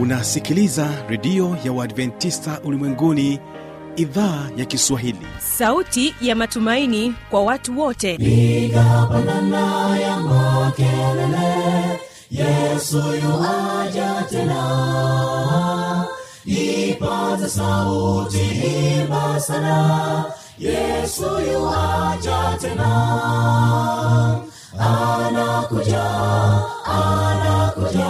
unasikiliza redio ya uadventista ulimwenguni idhaa ya kiswahili. Sauti ya matumaini kwa watu wote. Piga pandana ya makelele yesu yuaja tena. Ipata sauti imba sana yesu yuaja tena. Anakuja anakuja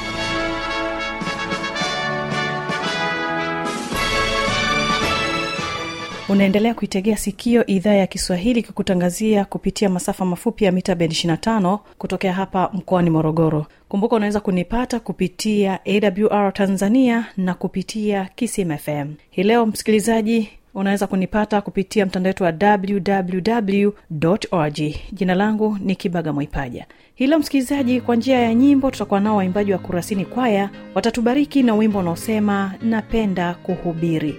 unaendelea kuitegea sikio idhaa ya kiswahili kikutangazia kupitia masafa mafupi ya mita bend 25 kutokea hapa mkoani morogoro. Kumbuka unaweza kunipata kupitia awr tanzania na kupitia kismfm hii leo msikilizaji unaweza kunipata kupitia mtandao wetu wa www org jina langu ni kibaga mwaipaja. Hilo msikilizaji kwa njia ya nyimbo tutakuwa nao waimbaji wa kurasini kwaya. Watatubariki na wimbo unaosema napenda kuhubiri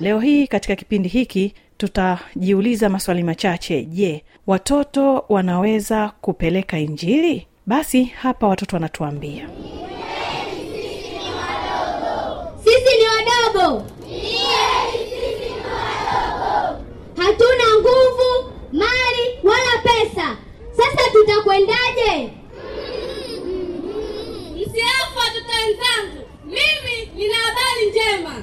leo hii katika kipindi hiki tutajiuliza maswali machache. Je watoto wanaweza kupeleka injili? Basi hapa watoto wanatuambia. Sisi ni wadogo. Hatuna nguvu mali wala pesa. Sasa tutakwendaje? Msiafu watoto wenzangu. Mimi nina habari njema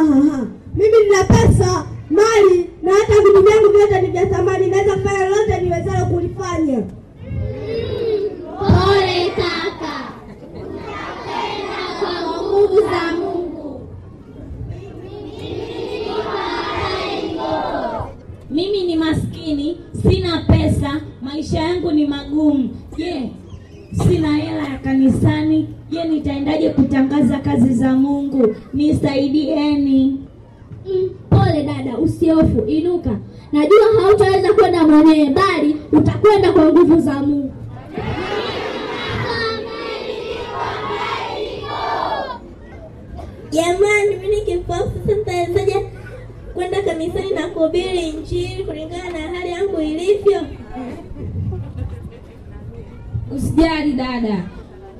mimi nina pesa mali na hata vitu vyangu vyote ni vya thamani. Naweza kufanya lolote niwezalo kulifanya. Pole kaka. Kwa nguvu za mungu. Mimi ni maskini sina pesa maisha yangu ni magumu. Je sina hela ya kanisani je nitaendaje kutangaza kazi za mungu? Nisaidieni. Mm, pole dada usiofu inuka. Najua hautaweza kwenda mwenyewe bali utakwenda kwa nguvu za mungu. Jamani mi nikipofu sitawezaje kwenda kanisani na kuhubiri injili kulingana na hali yangu ilivyo usijali dada.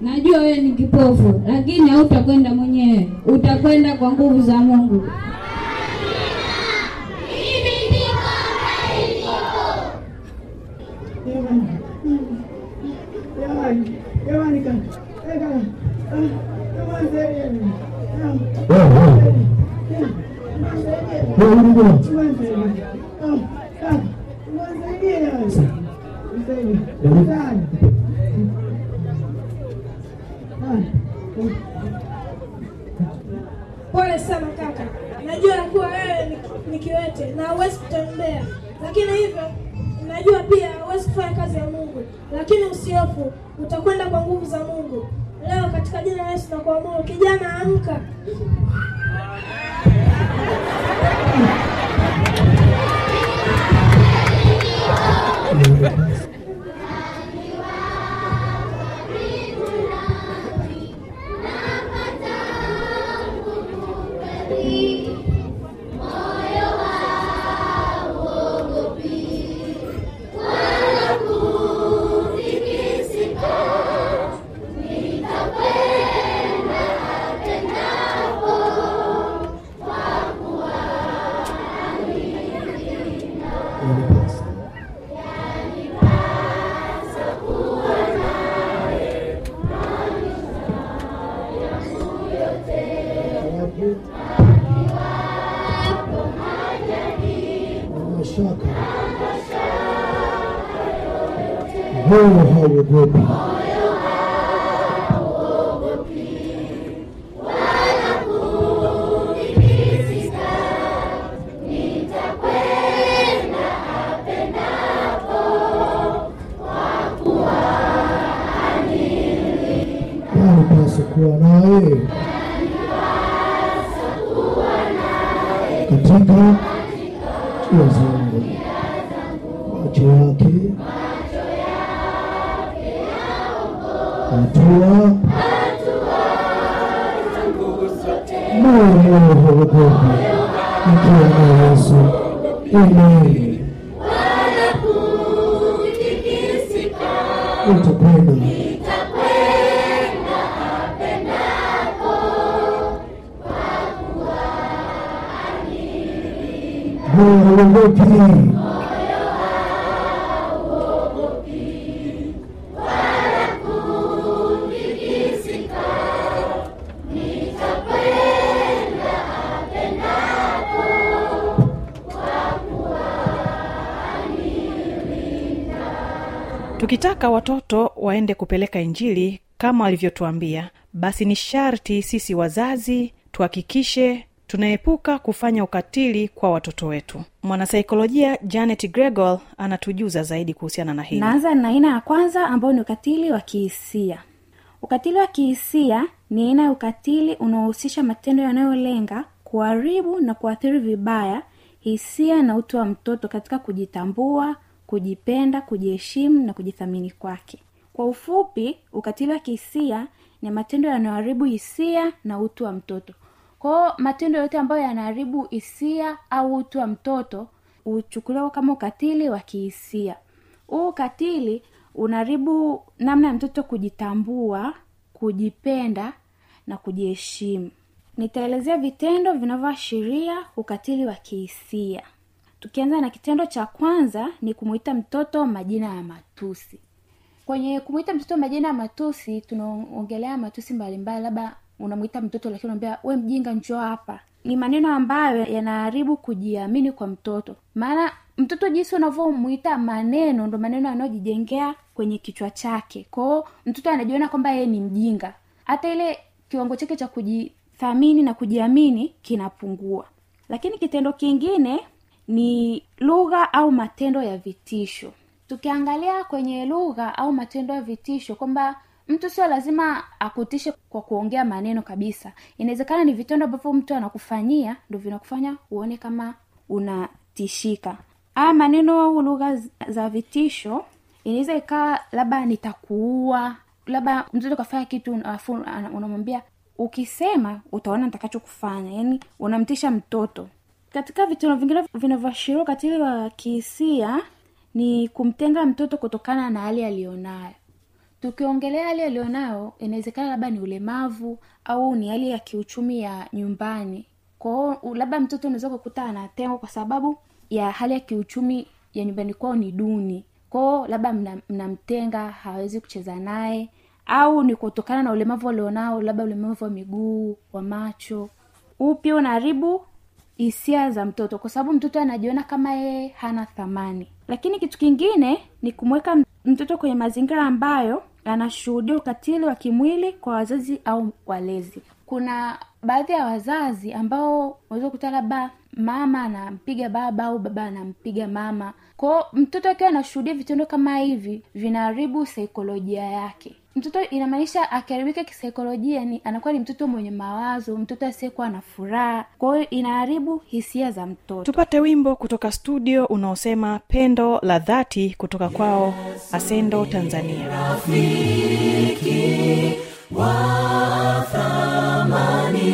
Najua wewe ni kipofu lakini hautakwenda mwenyewe. Utakwenda kwa nguvu za mungu pole sana kaka najua ya kuwa wewe ni- ni kiwete na huwezi kutembea. Lakini hivyo najua pia huwezi kufanya kazi ya mungu. Lakini usiofu utakwenda kwa nguvu za mungu. Leo katika jina la yesu na kuamuru kijana amka zangu macho yake hatua. Moyo moyo hauogopi nikiwa na Yesu. Amen. haogopi tukitaka watoto waende kupeleka injili kama walivyotuambia basi ni sharti sisi wazazi tuhakikishe tunaepuka kufanya ukatili kwa watoto wetu. Mwanasaikolojia janet gregol anatujuza zaidi kuhusiana na hili. Naanza na aina ya kwanza ambao ni ukatili wa kihisia. Ukatili wa kihisia ni aina ya ukatili unaohusisha matendo yanayolenga kuharibu na kuathiri vibaya hisia na utu wa mtoto katika kujitambua kujipenda kujiheshimu na kujithamini kwake. Kwa ufupi ukatili wa kihisia ni matendo yanayoharibu hisia na utu wa mtoto kwao matendo yote ambayo yanaharibu hisia au utu wa mtoto huchukuliwa kama ukatili wa kihisia. Huu ukatili unaharibu namna ya mtoto kujitambua kujipenda na kujiheshimu. Nitaelezea vitendo vinavyoashiria ukatili wa kihisia. Tukianza na kitendo cha kwanza ni kumuita mtoto majina ya matusi. Kwenye kumwita mtoto majina ya matusi tunaongelea matusi mbalimbali labda unamwita mtoto lakini unaambia we mjinga njoo hapa. Ni maneno ambayo yanaharibu kujiamini kwa mtoto. Maana mtoto jinsi unavyomwita maneno ndo maneno yanayojijengea kwenye kichwa chake. Kwao mtoto anajiona kwamba yeye ni mjinga. Hata ile kiwango chake cha kujithamini na kujiamini kinapungua. Lakini kitendo kingine ni lugha au matendo ya vitisho. Tukiangalia kwenye lugha au matendo ya vitisho kwamba mtu sio lazima akutishe kwa kuongea maneno kabisa. Inawezekana ni vitendo ambavyo mtu anakufanyia ndo vinakufanya uone kama unatishika. Aya maneno au lugha za vitisho inaweza ikawa labda nitakuua labda mtoto kafanya kitu afu unamwambia ukisema utaona nitakachokufanya. Yaani unamtisha mtoto. Katika vitendo vingine vinavyoashiria ukatili wa kihisia ni kumtenga mtoto kutokana na hali aliyonayo tukiongelea hali aliyonayo inawezekana labda ni ulemavu au ni hali ya kiuchumi ya nyumbani. Kwao labda mtoto unaweza kukuta anatengwa kwa sababu ya hali ya kiuchumi ya nyumbani kwao ni duni. Kwao labda mna- mnamtenga hawezi kucheza naye au ni kutokana na ulemavu alionao labda ulemavu wa miguu wa macho. Huu unaharibu hisia za mtoto? Kwa sababu mtoto anajiona kama yeye hana thamani. Lakini kitu kingine ni kumweka mtoto kwenye mazingira ambayo anashuhudia ukatili wa kimwili kwa wazazi au walezi. Kuna baadhi ya wazazi ambao unaweza kukuta labda mama anampiga baba au baba anampiga mama. Kwao mtoto akiwa anashuhudia vitendo kama hivi vinaharibu saikolojia yake mtoto inamaanisha akiharibika kisaikolojia ni anakuwa ni mtoto mwenye mawazo mtoto asiyekuwa na furaha. Kwa hiyo inaharibu hisia za mtoto. Tupate wimbo kutoka studio unaosema pendo la dhati kutoka kwao asendo tanzania. Rafiki wa thamani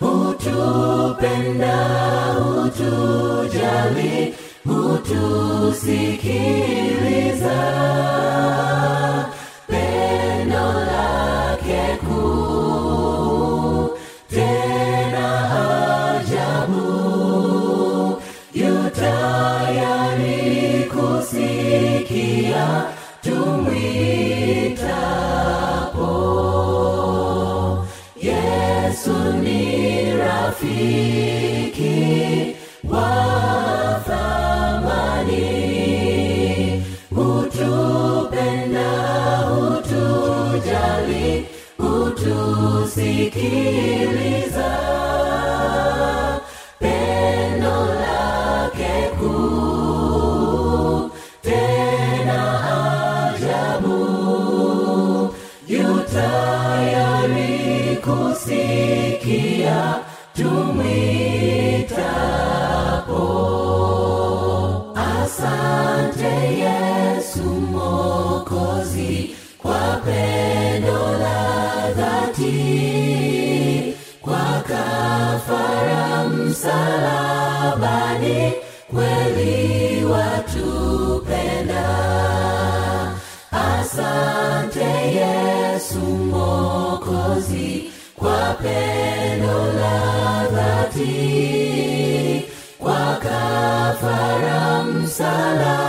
hutupenda hutujali hutusikiliza 주여 Jerusalem.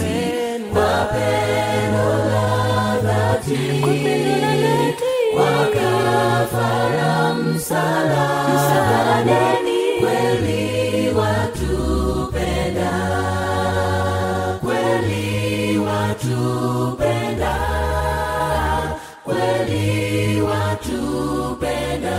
Mokozi kwa la dhati kwa kafara msalabani kweli watupenda kweli watupenda kweli watupenda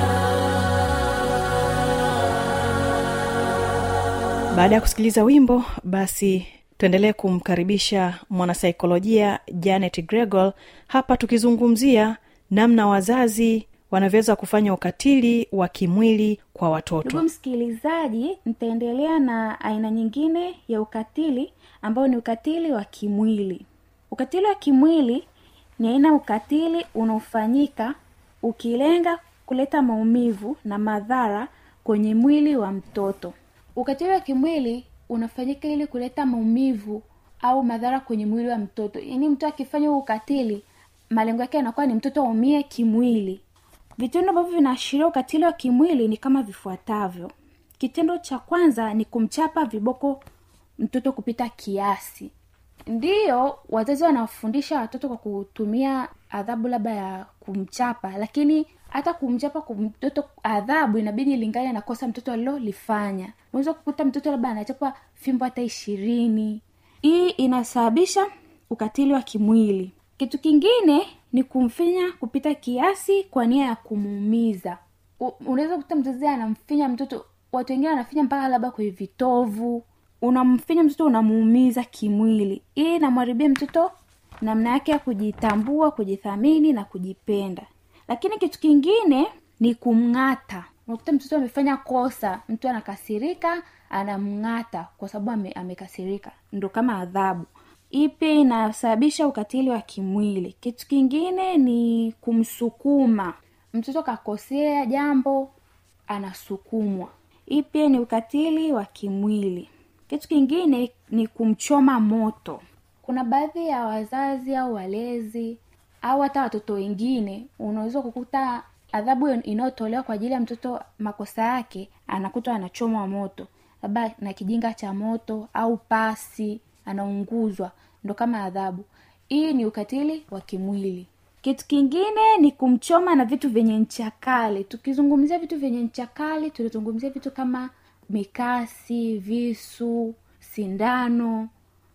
baada ya kusikiliza wimbo basi tuendelee kumkaribisha mwanasaikolojia janet gregor hapa tukizungumzia namna wazazi wanavyoweza kufanya ukatili wa kimwili kwa watoto. Ndugu msikilizaji nitaendelea na aina nyingine ya ukatili ambao ni ukatili wa kimwili. Ukatili wa kimwili ni aina ukatili unaofanyika ukilenga kuleta maumivu na madhara kwenye mwili wa mtoto. Ukatili wa kimwili unafanyika ili kuleta maumivu au madhara kwenye mwili wa mtoto. Yaani mtu akifanya ukatili malengo yake yanakuwa ni mtoto aumie kimwili. Vitendo ambavyo vinaashiria ukatili wa kimwili ni kama vifuatavyo. Kitendo cha kwanza ni kumchapa viboko mtoto kupita kiasi. Ndiyo wazazi wanawafundisha watoto kwa kutumia adhabu labda ya kumchapa lakini hata kumchapa mtoto adhabu inabidi ilingane na kosa mtoto alilolifanya. Unaweza kukuta mtoto labda anachapa fimbo hata ishirini. Hii inasababisha ukatili wa kimwili. Kitu kingine ni kumfinya kupita kiasi kwa nia ya kumuumiza. Unaweza kukuta mzazi anamfinya mtoto watu wengine wanafinya mpaka labda kwenye vitovu. Unamfinya mtoto unamuumiza kimwili. Hii inamharibia mtoto namna yake ya kujitambua kujithamini na kujipenda lakini kitu kingine ni kumng'ata. Unakuta mtoto amefanya kosa mtu anakasirika anamng'ata kwa sababu ame, amekasirika. Ndo kama adhabu. Ipi inasababisha ukatili wa kimwili? Kitu kingine ni kumsukuma. Mtoto kakosea jambo anasukumwa. Hii pia ni ukatili wa kimwili? Kitu kingine ni kumchoma moto. Kuna baadhi ya wazazi au walezi au hata watoto wengine unaweza kukuta adhabu inayotolewa kwa ajili ya mtoto makosa yake anakutwa anachomwa moto labda na kijinga cha moto au pasi anaunguzwa. Ndo kama adhabu. Hii ni ukatili wa kimwili. Kitu kingine ni kumchoma na vitu vyenye ncha kali. Tukizungumzia vitu vyenye ncha kali tunazungumzia vitu kama mikasi visu sindano.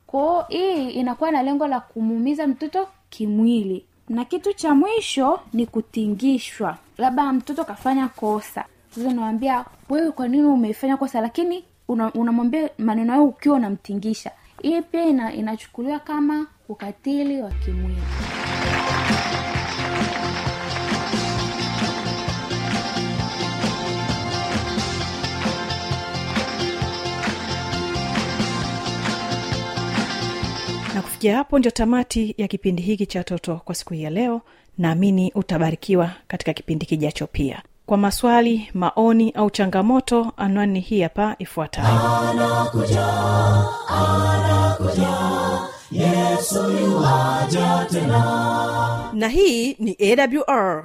Kwao hii inakuwa na lengo la kumuumiza mtoto kimwili na kitu cha mwisho ni kutingishwa. Labda mtoto kafanya kosa. Sasa wewe kwa nini umefanya kosa? Lakini unamwambia una maneno hayo ukiwa unamtingisha. Hii pia ina, inachukuliwa kama ukatili wa kimwili kufikia hapo ndio tamati ya kipindi hiki cha toto kwa siku hii ya leo. Naamini utabarikiwa katika kipindi kijacho pia. Kwa maswali maoni au changamoto anwani hii hapa ifuatayo. Anakuja anakuja tena. Na hii ni awr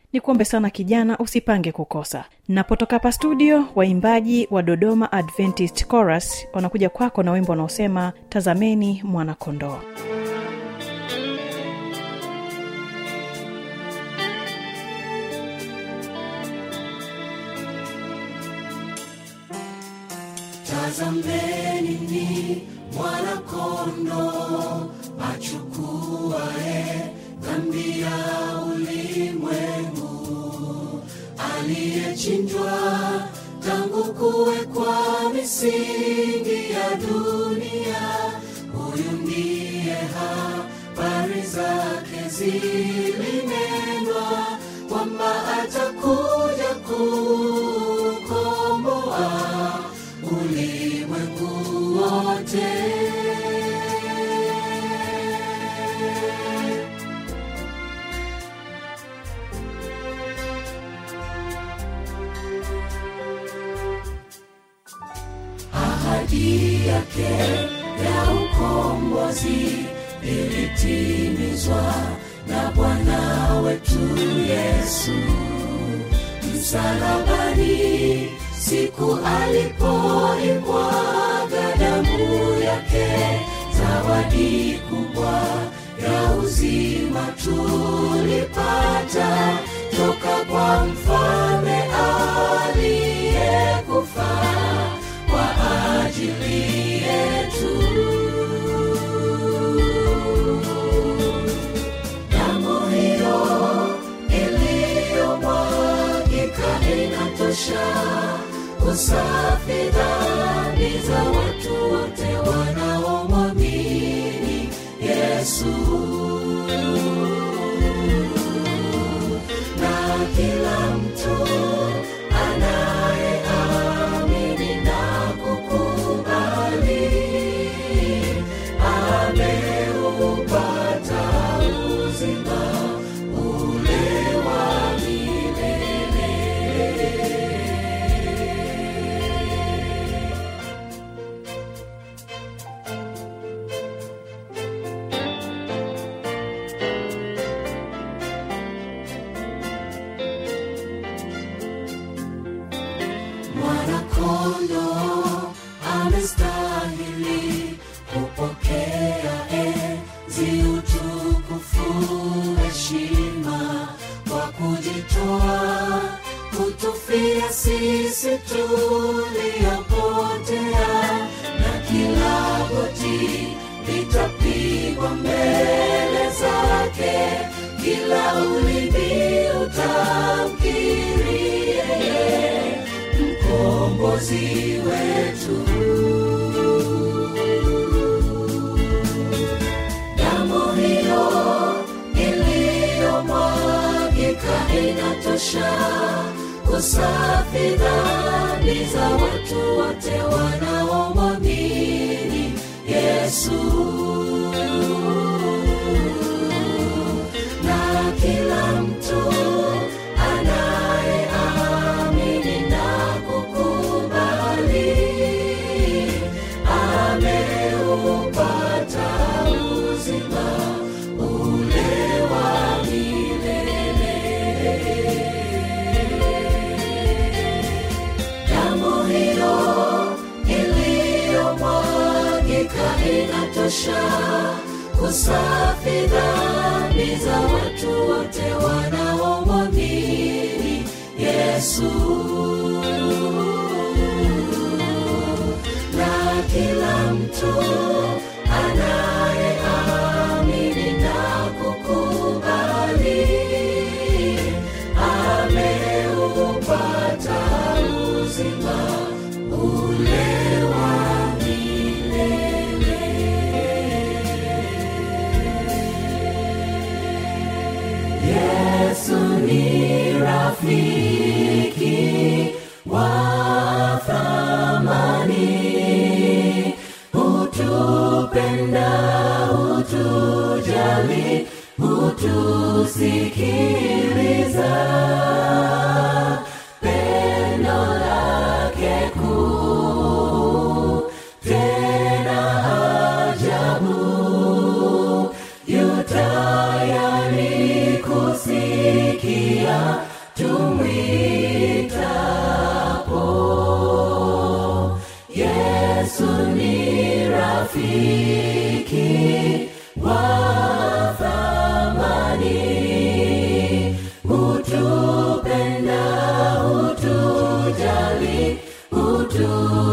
ni kuombe sana kijana usipange kukosa. Napotoka hapa studio waimbaji wa dodoma adventist chorus wanakuja kwako na wimbo wanaosema tazameni mwanakondoo tazameni ni aliyechinjwa tangu kuwekwa misingi ya dunia. Huyu ndiye habari zake zilinenwa ukombozi ilitimizwa na bwana wetu yesu. Msalabani siku alipoimbwa gadamu yake zawadi kubwa ya uzima tulipata toka kwa mfalme inatosha usafi dhambi za watu wote wanaomwamini yesu kusafi dhambi za watu safi dhambi za watu wote wanaomwamini yesu. Na kila mtu anayeamini na kukubali ameupata uzima ule rafiki wa thamani hutupenda hutujali hutusikiliza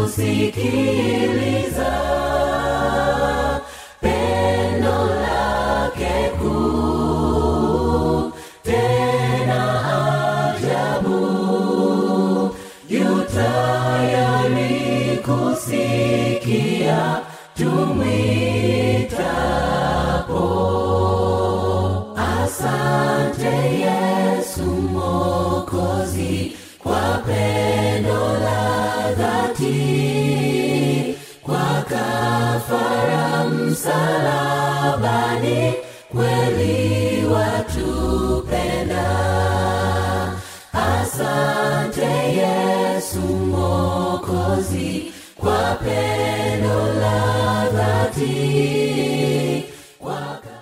hutusikiliza see.